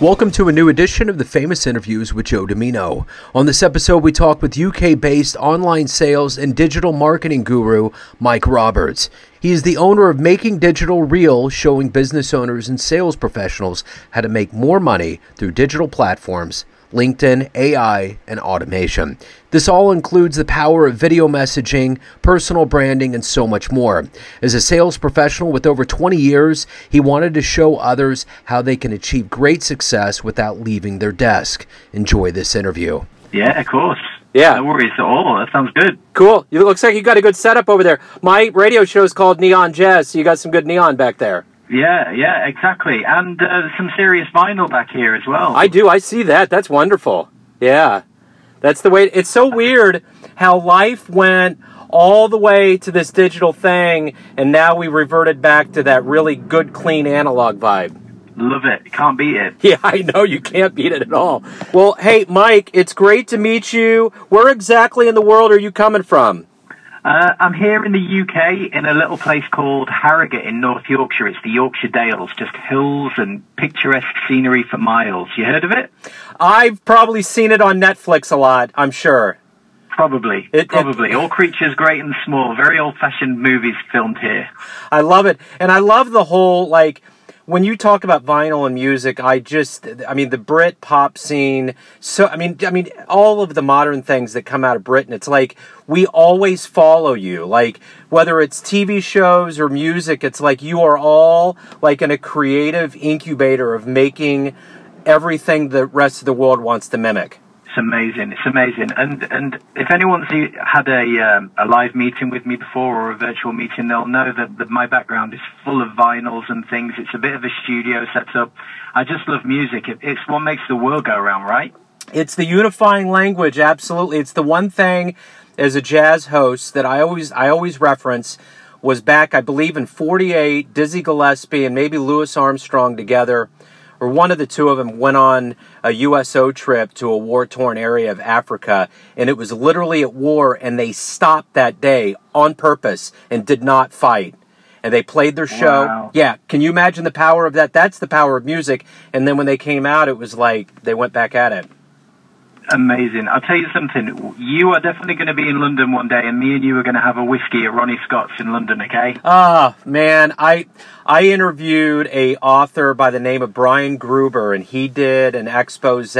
Welcome to a new edition of the Famous Interviews with Joe Dimino. On this episode, we talk with UK based online sales and digital marketing guru Mike Roberts. He is the owner of Making Digital Real, showing business owners and sales professionals how to make more money through digital platforms LinkedIn, AI, and automation. This all includes the power of video messaging, personal branding, and so much more. As a sales professional with over 20 years, he wanted to show others how they can achieve great success without leaving their desk. Enjoy this interview. Yeah, of course. Yeah. No worries at all. That sounds good. Cool. It looks like you got a good setup over there. My radio show is called Neon Jazz, so you got some good neon back there. Yeah, yeah, exactly. And uh, some serious vinyl back here as well. I do. I see that. That's wonderful. Yeah. That's the way. It's so weird how life went all the way to this digital thing, and now we reverted back to that really good, clean analog vibe. Love it. Can't beat it. Yeah, I know you can't beat it at all. Well, hey, Mike, it's great to meet you. Where exactly in the world are you coming from? Uh, I'm here in the UK in a little place called Harrogate in North Yorkshire. It's the Yorkshire Dales, just hills and picturesque scenery for miles. You heard of it? I've probably seen it on Netflix a lot, I'm sure. Probably. It- it- probably. All creatures great and small. Very old fashioned movies filmed here. I love it. And I love the whole, like, when you talk about vinyl and music, I just, I mean, the Brit pop scene. So, I mean, I mean, all of the modern things that come out of Britain. It's like we always follow you. Like whether it's TV shows or music, it's like you are all like in a creative incubator of making everything the rest of the world wants to mimic. Amazing. It's amazing. And and if anyone's had a um, a live meeting with me before or a virtual meeting, they'll know that, that my background is full of vinyls and things. It's a bit of a studio setup. I just love music. It, it's what makes the world go around, right? It's the unifying language, absolutely. It's the one thing as a jazz host that I always I always reference was back, I believe, in '48. Dizzy Gillespie and maybe Louis Armstrong together, or one of the two of them, went on a USO trip to a war-torn area of Africa, and it was literally at war, and they stopped that day on purpose and did not fight. And they played their show. Wow. Yeah, can you imagine the power of that? That's the power of music. And then when they came out, it was like they went back at it. Amazing. I'll tell you something. You are definitely going to be in London one day, and me and you are going to have a whiskey at Ronnie Scott's in London. Okay? Ah, man, I I interviewed a author by the name of Brian Gruber, and he did an expose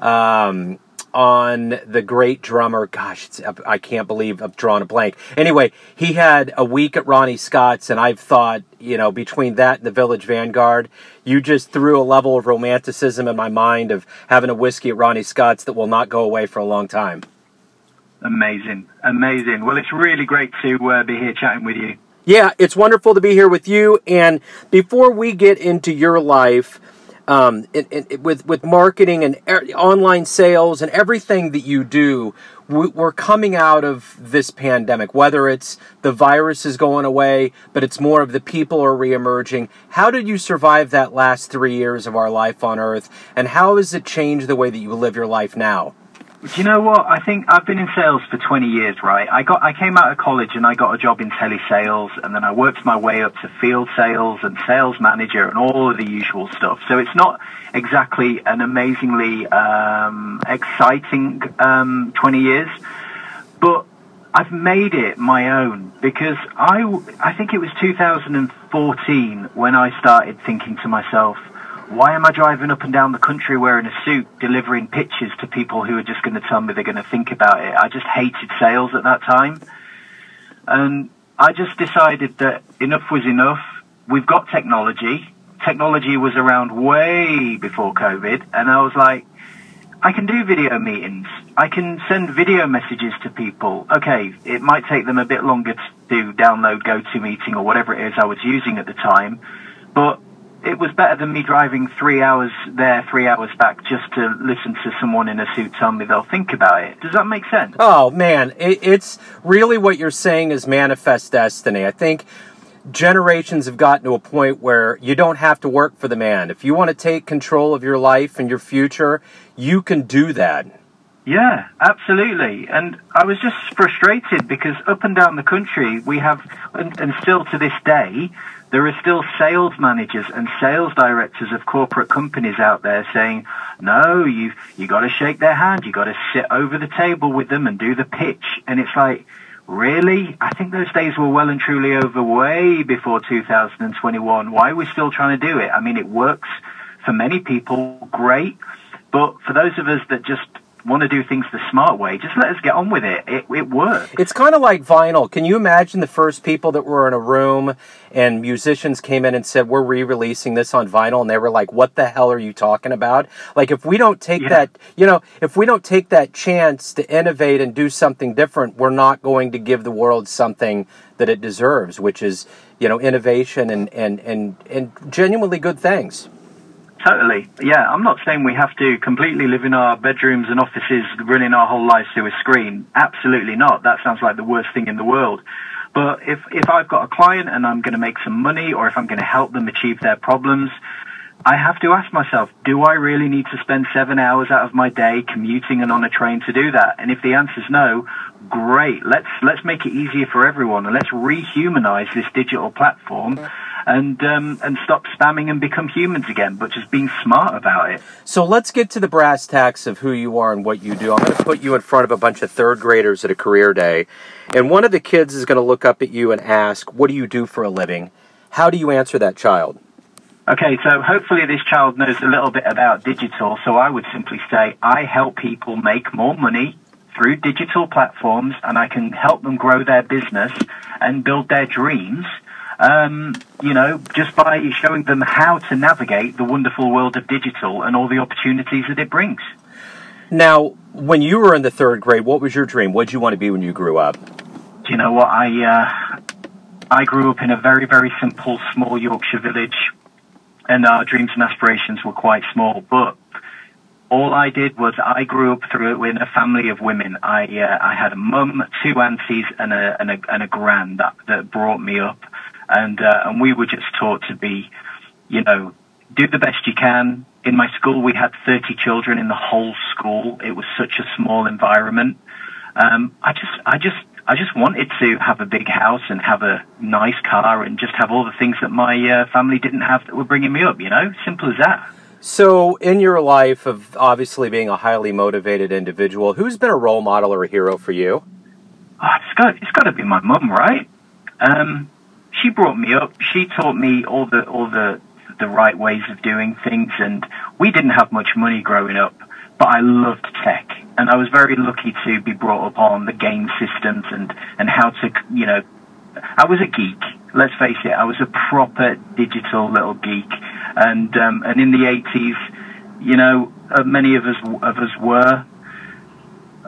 um, on the great drummer. Gosh, it's, I can't believe I've drawn a blank. Anyway, he had a week at Ronnie Scott's, and I've thought, you know, between that and the Village Vanguard, you just threw a level of romanticism in my mind of having a whiskey at Ronnie Scott's that will not go away for a long time. Amazing. Amazing. Well, it's really great to uh, be here chatting with you. Yeah, it's wonderful to be here with you. And before we get into your life, um, in, in, with with marketing and er, online sales and everything that you do, we, we're coming out of this pandemic. Whether it's the virus is going away, but it's more of the people are reemerging. How did you survive that last three years of our life on Earth, and how has it changed the way that you live your life now? Do you know what? I think I've been in sales for 20 years, right? I got, I came out of college and I got a job in telesales and then I worked my way up to field sales and sales manager and all of the usual stuff. So it's not exactly an amazingly, um, exciting, um, 20 years, but I've made it my own because I, I think it was 2014 when I started thinking to myself, why am I driving up and down the country wearing a suit, delivering pitches to people who are just going to tell me they're going to think about it? I just hated sales at that time. And I just decided that enough was enough. We've got technology. Technology was around way before COVID. And I was like, I can do video meetings. I can send video messages to people. Okay, it might take them a bit longer to download GoToMeeting or whatever it is I was using at the time, but it was better than me driving three hours there, three hours back just to listen to someone in a suit tell me they'll think about it. Does that make sense? Oh man, it, it's really what you're saying is manifest destiny. I think generations have gotten to a point where you don't have to work for the man. If you want to take control of your life and your future, you can do that. Yeah, absolutely. And I was just frustrated because up and down the country, we have, and, and still to this day, there are still sales managers and sales directors of corporate companies out there saying, no, you you got to shake their hand, you got to sit over the table with them and do the pitch. And it's like, really? I think those days were well and truly over way before 2021. Why are we still trying to do it? I mean, it works for many people, great. But for those of us that just want to do things the smart way, just let us get on with it. It, it works. It's kind of like vinyl. Can you imagine the first people that were in a room and musicians came in and said, We're re releasing this on vinyl? And they were like, What the hell are you talking about? Like, if we don't take yeah. that, you know, if we don't take that chance to innovate and do something different, we're not going to give the world something that it deserves, which is, you know, innovation and, and, and, and genuinely good things. Totally. Yeah, I'm not saying we have to completely live in our bedrooms and offices running our whole lives through a screen. Absolutely not. That sounds like the worst thing in the world. But if, if I've got a client and I'm going to make some money or if I'm going to help them achieve their problems, I have to ask myself, do I really need to spend seven hours out of my day commuting and on a train to do that? And if the answer is no, great. Let's, let's make it easier for everyone and let's rehumanize this digital platform and um, and stop spamming and become humans again, but just being smart about it. So let's get to the brass tacks of who you are and what you do. I'm going to put you in front of a bunch of third graders at a career day, and one of the kids is going to look up at you and ask, "What do you do for a living?" How do you answer that child? Okay, so hopefully this child knows a little bit about digital. So I would simply say, I help people make more money through digital platforms and I can help them grow their business and build their dreams um, you know, just by showing them how to navigate the wonderful world of digital and all the opportunities that it brings. Now, when you were in the third grade, what was your dream? What did you want to be when you grew up? Do you know what? I uh, I grew up in a very very simple small Yorkshire village, and our dreams and aspirations were quite small. But all I did was I grew up through in a family of women. I uh, I had a mum, two aunties, and a and a, and a gran that that brought me up and uh, and we were just taught to be, you know, do the best you can. In my school, we had 30 children in the whole school. It was such a small environment. Um, I just, I just, I just wanted to have a big house and have a nice car and just have all the things that my uh, family didn't have that were bringing me up. You know, simple as that. So, in your life of obviously being a highly motivated individual, who's been a role model or a hero for you? Oh, it's got it's got to be my mum, right? Um, she brought me up. She taught me all the all the the right ways of doing things, and we didn't have much money growing up, but I loved tech, and I was very lucky to be brought up on the game systems and and how to you know. I was a geek. Let's face it. I was a proper digital little geek, and um, and in the eighties, you know, uh, many of us of us were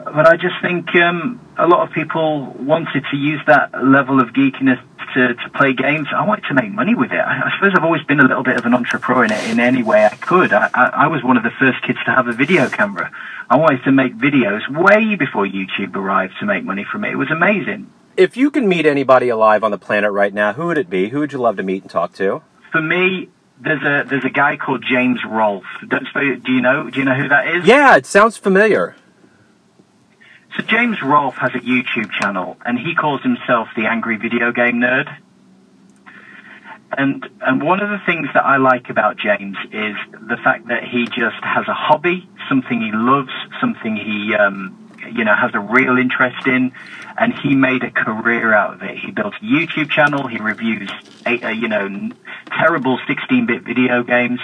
but I just think um, a lot of people wanted to use that level of geekiness to, to play games. I wanted to make money with it. I, I suppose I've always been a little bit of an entrepreneur in, in any way I could. I, I, I was one of the first kids to have a video camera. I wanted to make videos way before YouTube arrived to make money from it. It was amazing. If you can meet anybody alive on the planet right now, who would it be? Who would you love to meet and talk to? For me, there's a there's a guy called James Rolfe. Don't do you know do you know who that is? Yeah, it sounds familiar. So James Rolfe has a YouTube channel, and he calls himself the Angry Video Game Nerd. And and one of the things that I like about James is the fact that he just has a hobby, something he loves, something he um, you know has a real interest in, and he made a career out of it. He built a YouTube channel. He reviews uh, you know terrible 16-bit video games,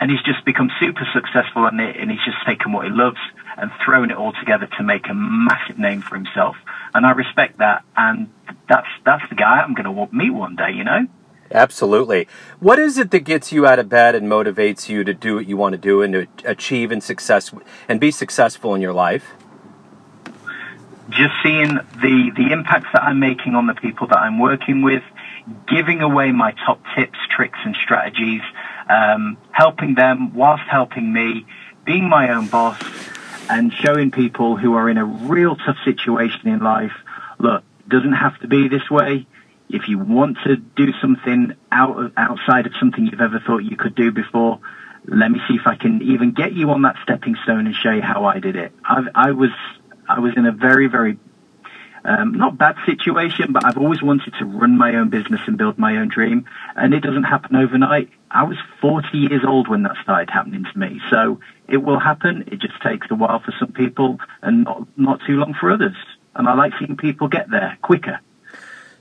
and he's just become super successful in it. And he's just taken what he loves and thrown it all together to make a massive name for himself. And I respect that. And that's that's the guy I'm going to meet one day. You know. Absolutely. What is it that gets you out of bed and motivates you to do what you want to do and to achieve and success and be successful in your life? Just seeing the the impacts that I'm making on the people that I'm working with, giving away my top tips, tricks, and strategies, um, helping them whilst helping me, being my own boss, and showing people who are in a real tough situation in life, look, it doesn't have to be this way. If you want to do something out of, outside of something you've ever thought you could do before, let me see if I can even get you on that stepping stone and show you how I did it. I've, I was I was in a very very um, not bad situation, but I've always wanted to run my own business and build my own dream. And it doesn't happen overnight. I was 40 years old when that started happening to me. So it will happen. It just takes a while for some people and not, not too long for others. And I like seeing people get there quicker.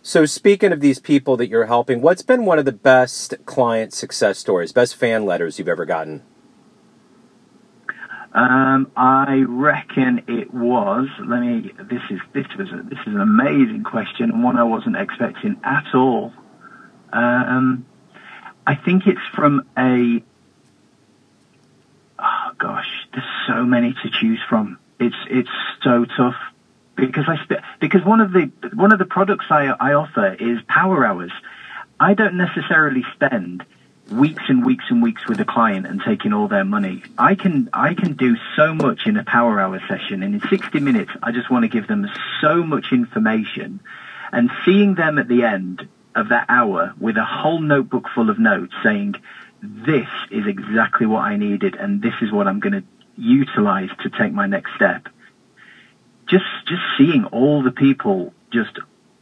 So, speaking of these people that you're helping, what's been one of the best client success stories, best fan letters you've ever gotten? Um, I reckon it was. Let me. This is this was a, this is an amazing question and one I wasn't expecting at all. Um, I think it's from a. Oh gosh, there's so many to choose from. It's it's so tough because I because one of the one of the products I I offer is power hours. I don't necessarily spend weeks and weeks and weeks with a client and taking all their money. I can I can do so much in a power hour session and in 60 minutes I just want to give them so much information and seeing them at the end of that hour with a whole notebook full of notes saying this is exactly what I needed and this is what I'm going to utilize to take my next step. Just just seeing all the people just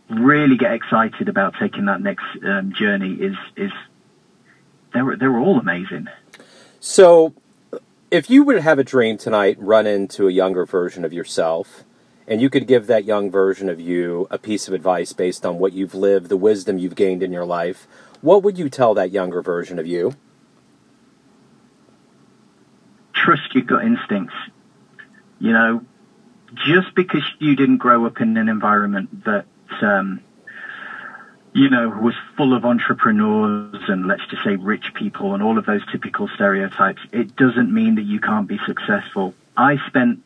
really get excited about taking that next um, journey is is they were they were all amazing. So, if you would have a dream tonight, run into a younger version of yourself, and you could give that young version of you a piece of advice based on what you've lived, the wisdom you've gained in your life, what would you tell that younger version of you? Trust your gut instincts. You know, just because you didn't grow up in an environment that um, you know, was full of entrepreneurs and let's just say rich people and all of those typical stereotypes, it doesn't mean that you can't be successful. I spent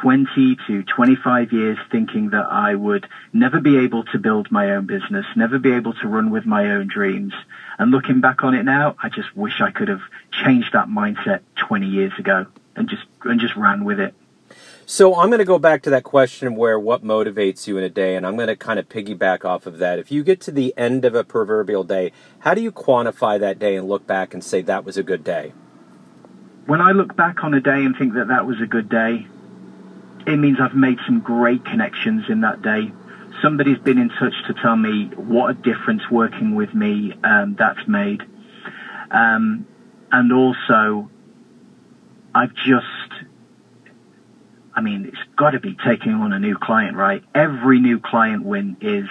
20 to 25 years thinking that I would never be able to build my own business, never be able to run with my own dreams. And looking back on it now, I just wish I could have changed that mindset 20 years ago and just, and just ran with it. So I'm going to go back to that question where what motivates you in a day, and I'm going to kind of piggyback off of that. If you get to the end of a proverbial day, how do you quantify that day and look back and say that was a good day? When I look back on a day and think that that was a good day, it means I've made some great connections in that day. Somebody's been in touch to tell me what a difference working with me um, that's made. Um, and also, I've just I mean, it's got to be taking on a new client, right? Every new client win is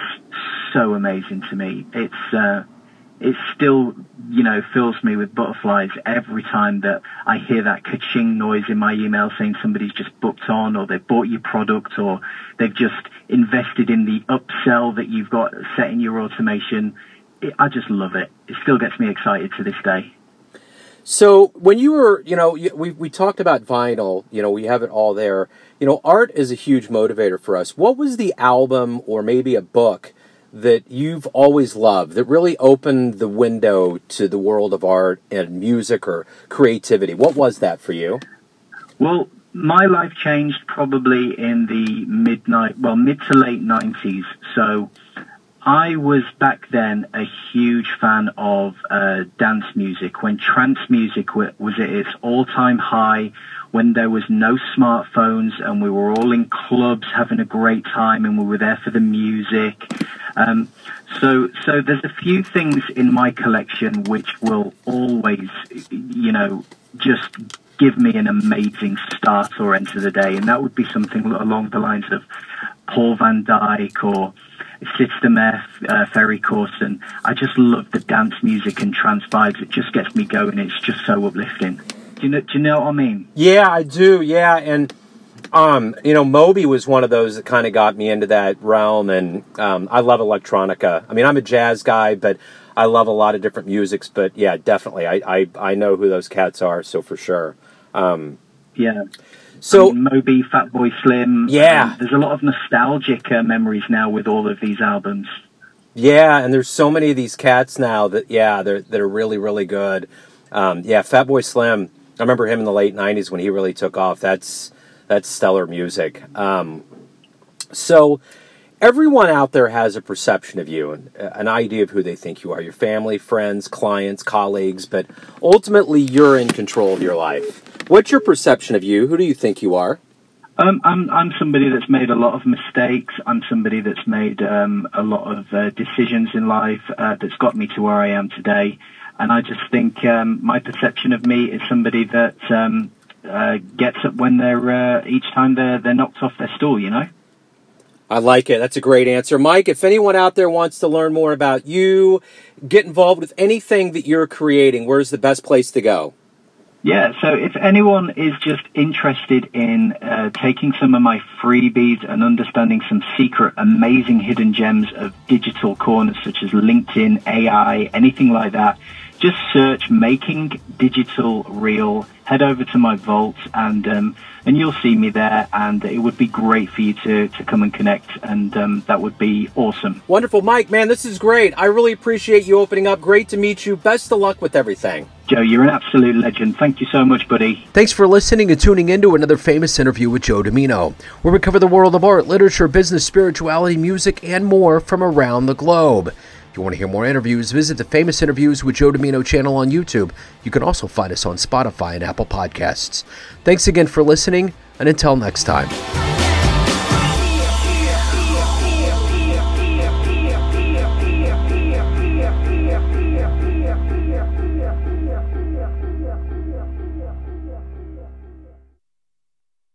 so amazing to me. It's, uh, it still, you know, fills me with butterflies every time that I hear that ka-ching noise in my email saying somebody's just booked on or they've bought your product or they've just invested in the upsell that you've got set in your automation. It, I just love it. It still gets me excited to this day. So when you were, you know, we we talked about vinyl. You know, we have it all there. You know, art is a huge motivator for us. What was the album or maybe a book that you've always loved that really opened the window to the world of art and music or creativity? What was that for you? Well, my life changed probably in the midnight, well, mid to late nineties. So I was back then a huge fan of uh, dance music when trance music was at its all-time high, when there was no smartphones and we were all in clubs having a great time and we were there for the music. Um, so, so there's a few things in my collection which will always, you know, just give me an amazing start or end to the day, and that would be something along the lines of Paul van Dyk or System F, uh, Ferry Corsten. I just love the dance music and trance vibes. It just gets me going. It's just so uplifting. Do you know? Do you know what I mean? Yeah, I do. Yeah, and um, you know, Moby was one of those that kind of got me into that realm, and um, I love electronica. I mean, I'm a jazz guy, but I love a lot of different musics. But yeah, definitely, I I, I know who those cats are, so for sure. Um, yeah. So I mean, Moby, Fatboy Slim. Yeah, um, there's a lot of nostalgic uh, memories now with all of these albums. Yeah, and there's so many of these cats now that yeah, they're that are really really good. Um, yeah, Fatboy Slim. I remember him in the late '90s when he really took off. That's that's stellar music. Um, so everyone out there has a perception of you and uh, an idea of who they think you are your family, friends, clients, colleagues, but ultimately you're in control of your life. What's your perception of you? Who do you think you are? Um, I'm I'm somebody that's made a lot of mistakes. I'm somebody that's made um, a lot of uh, decisions in life uh, that's got me to where I am today. And I just think um, my perception of me is somebody that um, uh, gets up when they're uh, each time they're they're knocked off their stool. You know. I like it. That's a great answer. Mike, if anyone out there wants to learn more about you, get involved with anything that you're creating, where's the best place to go? Yeah, so if anyone is just interested in uh, taking some of my freebies and understanding some secret, amazing hidden gems of digital corners such as LinkedIn, AI, anything like that, just search Making Digital Real. Head over to my vault and um, and you'll see me there. And it would be great for you to, to come and connect, and um, that would be awesome. Wonderful, Mike. Man, this is great. I really appreciate you opening up. Great to meet you. Best of luck with everything. Joe, you're an absolute legend. Thank you so much, buddy. Thanks for listening and tuning in to another famous interview with Joe Dimino, where we cover the world of art, literature, business, spirituality, music, and more from around the globe. If you want to hear more interviews, visit the Famous Interviews with Joe Dimino channel on YouTube. You can also find us on Spotify and Apple Podcasts. Thanks again for listening, and until next time.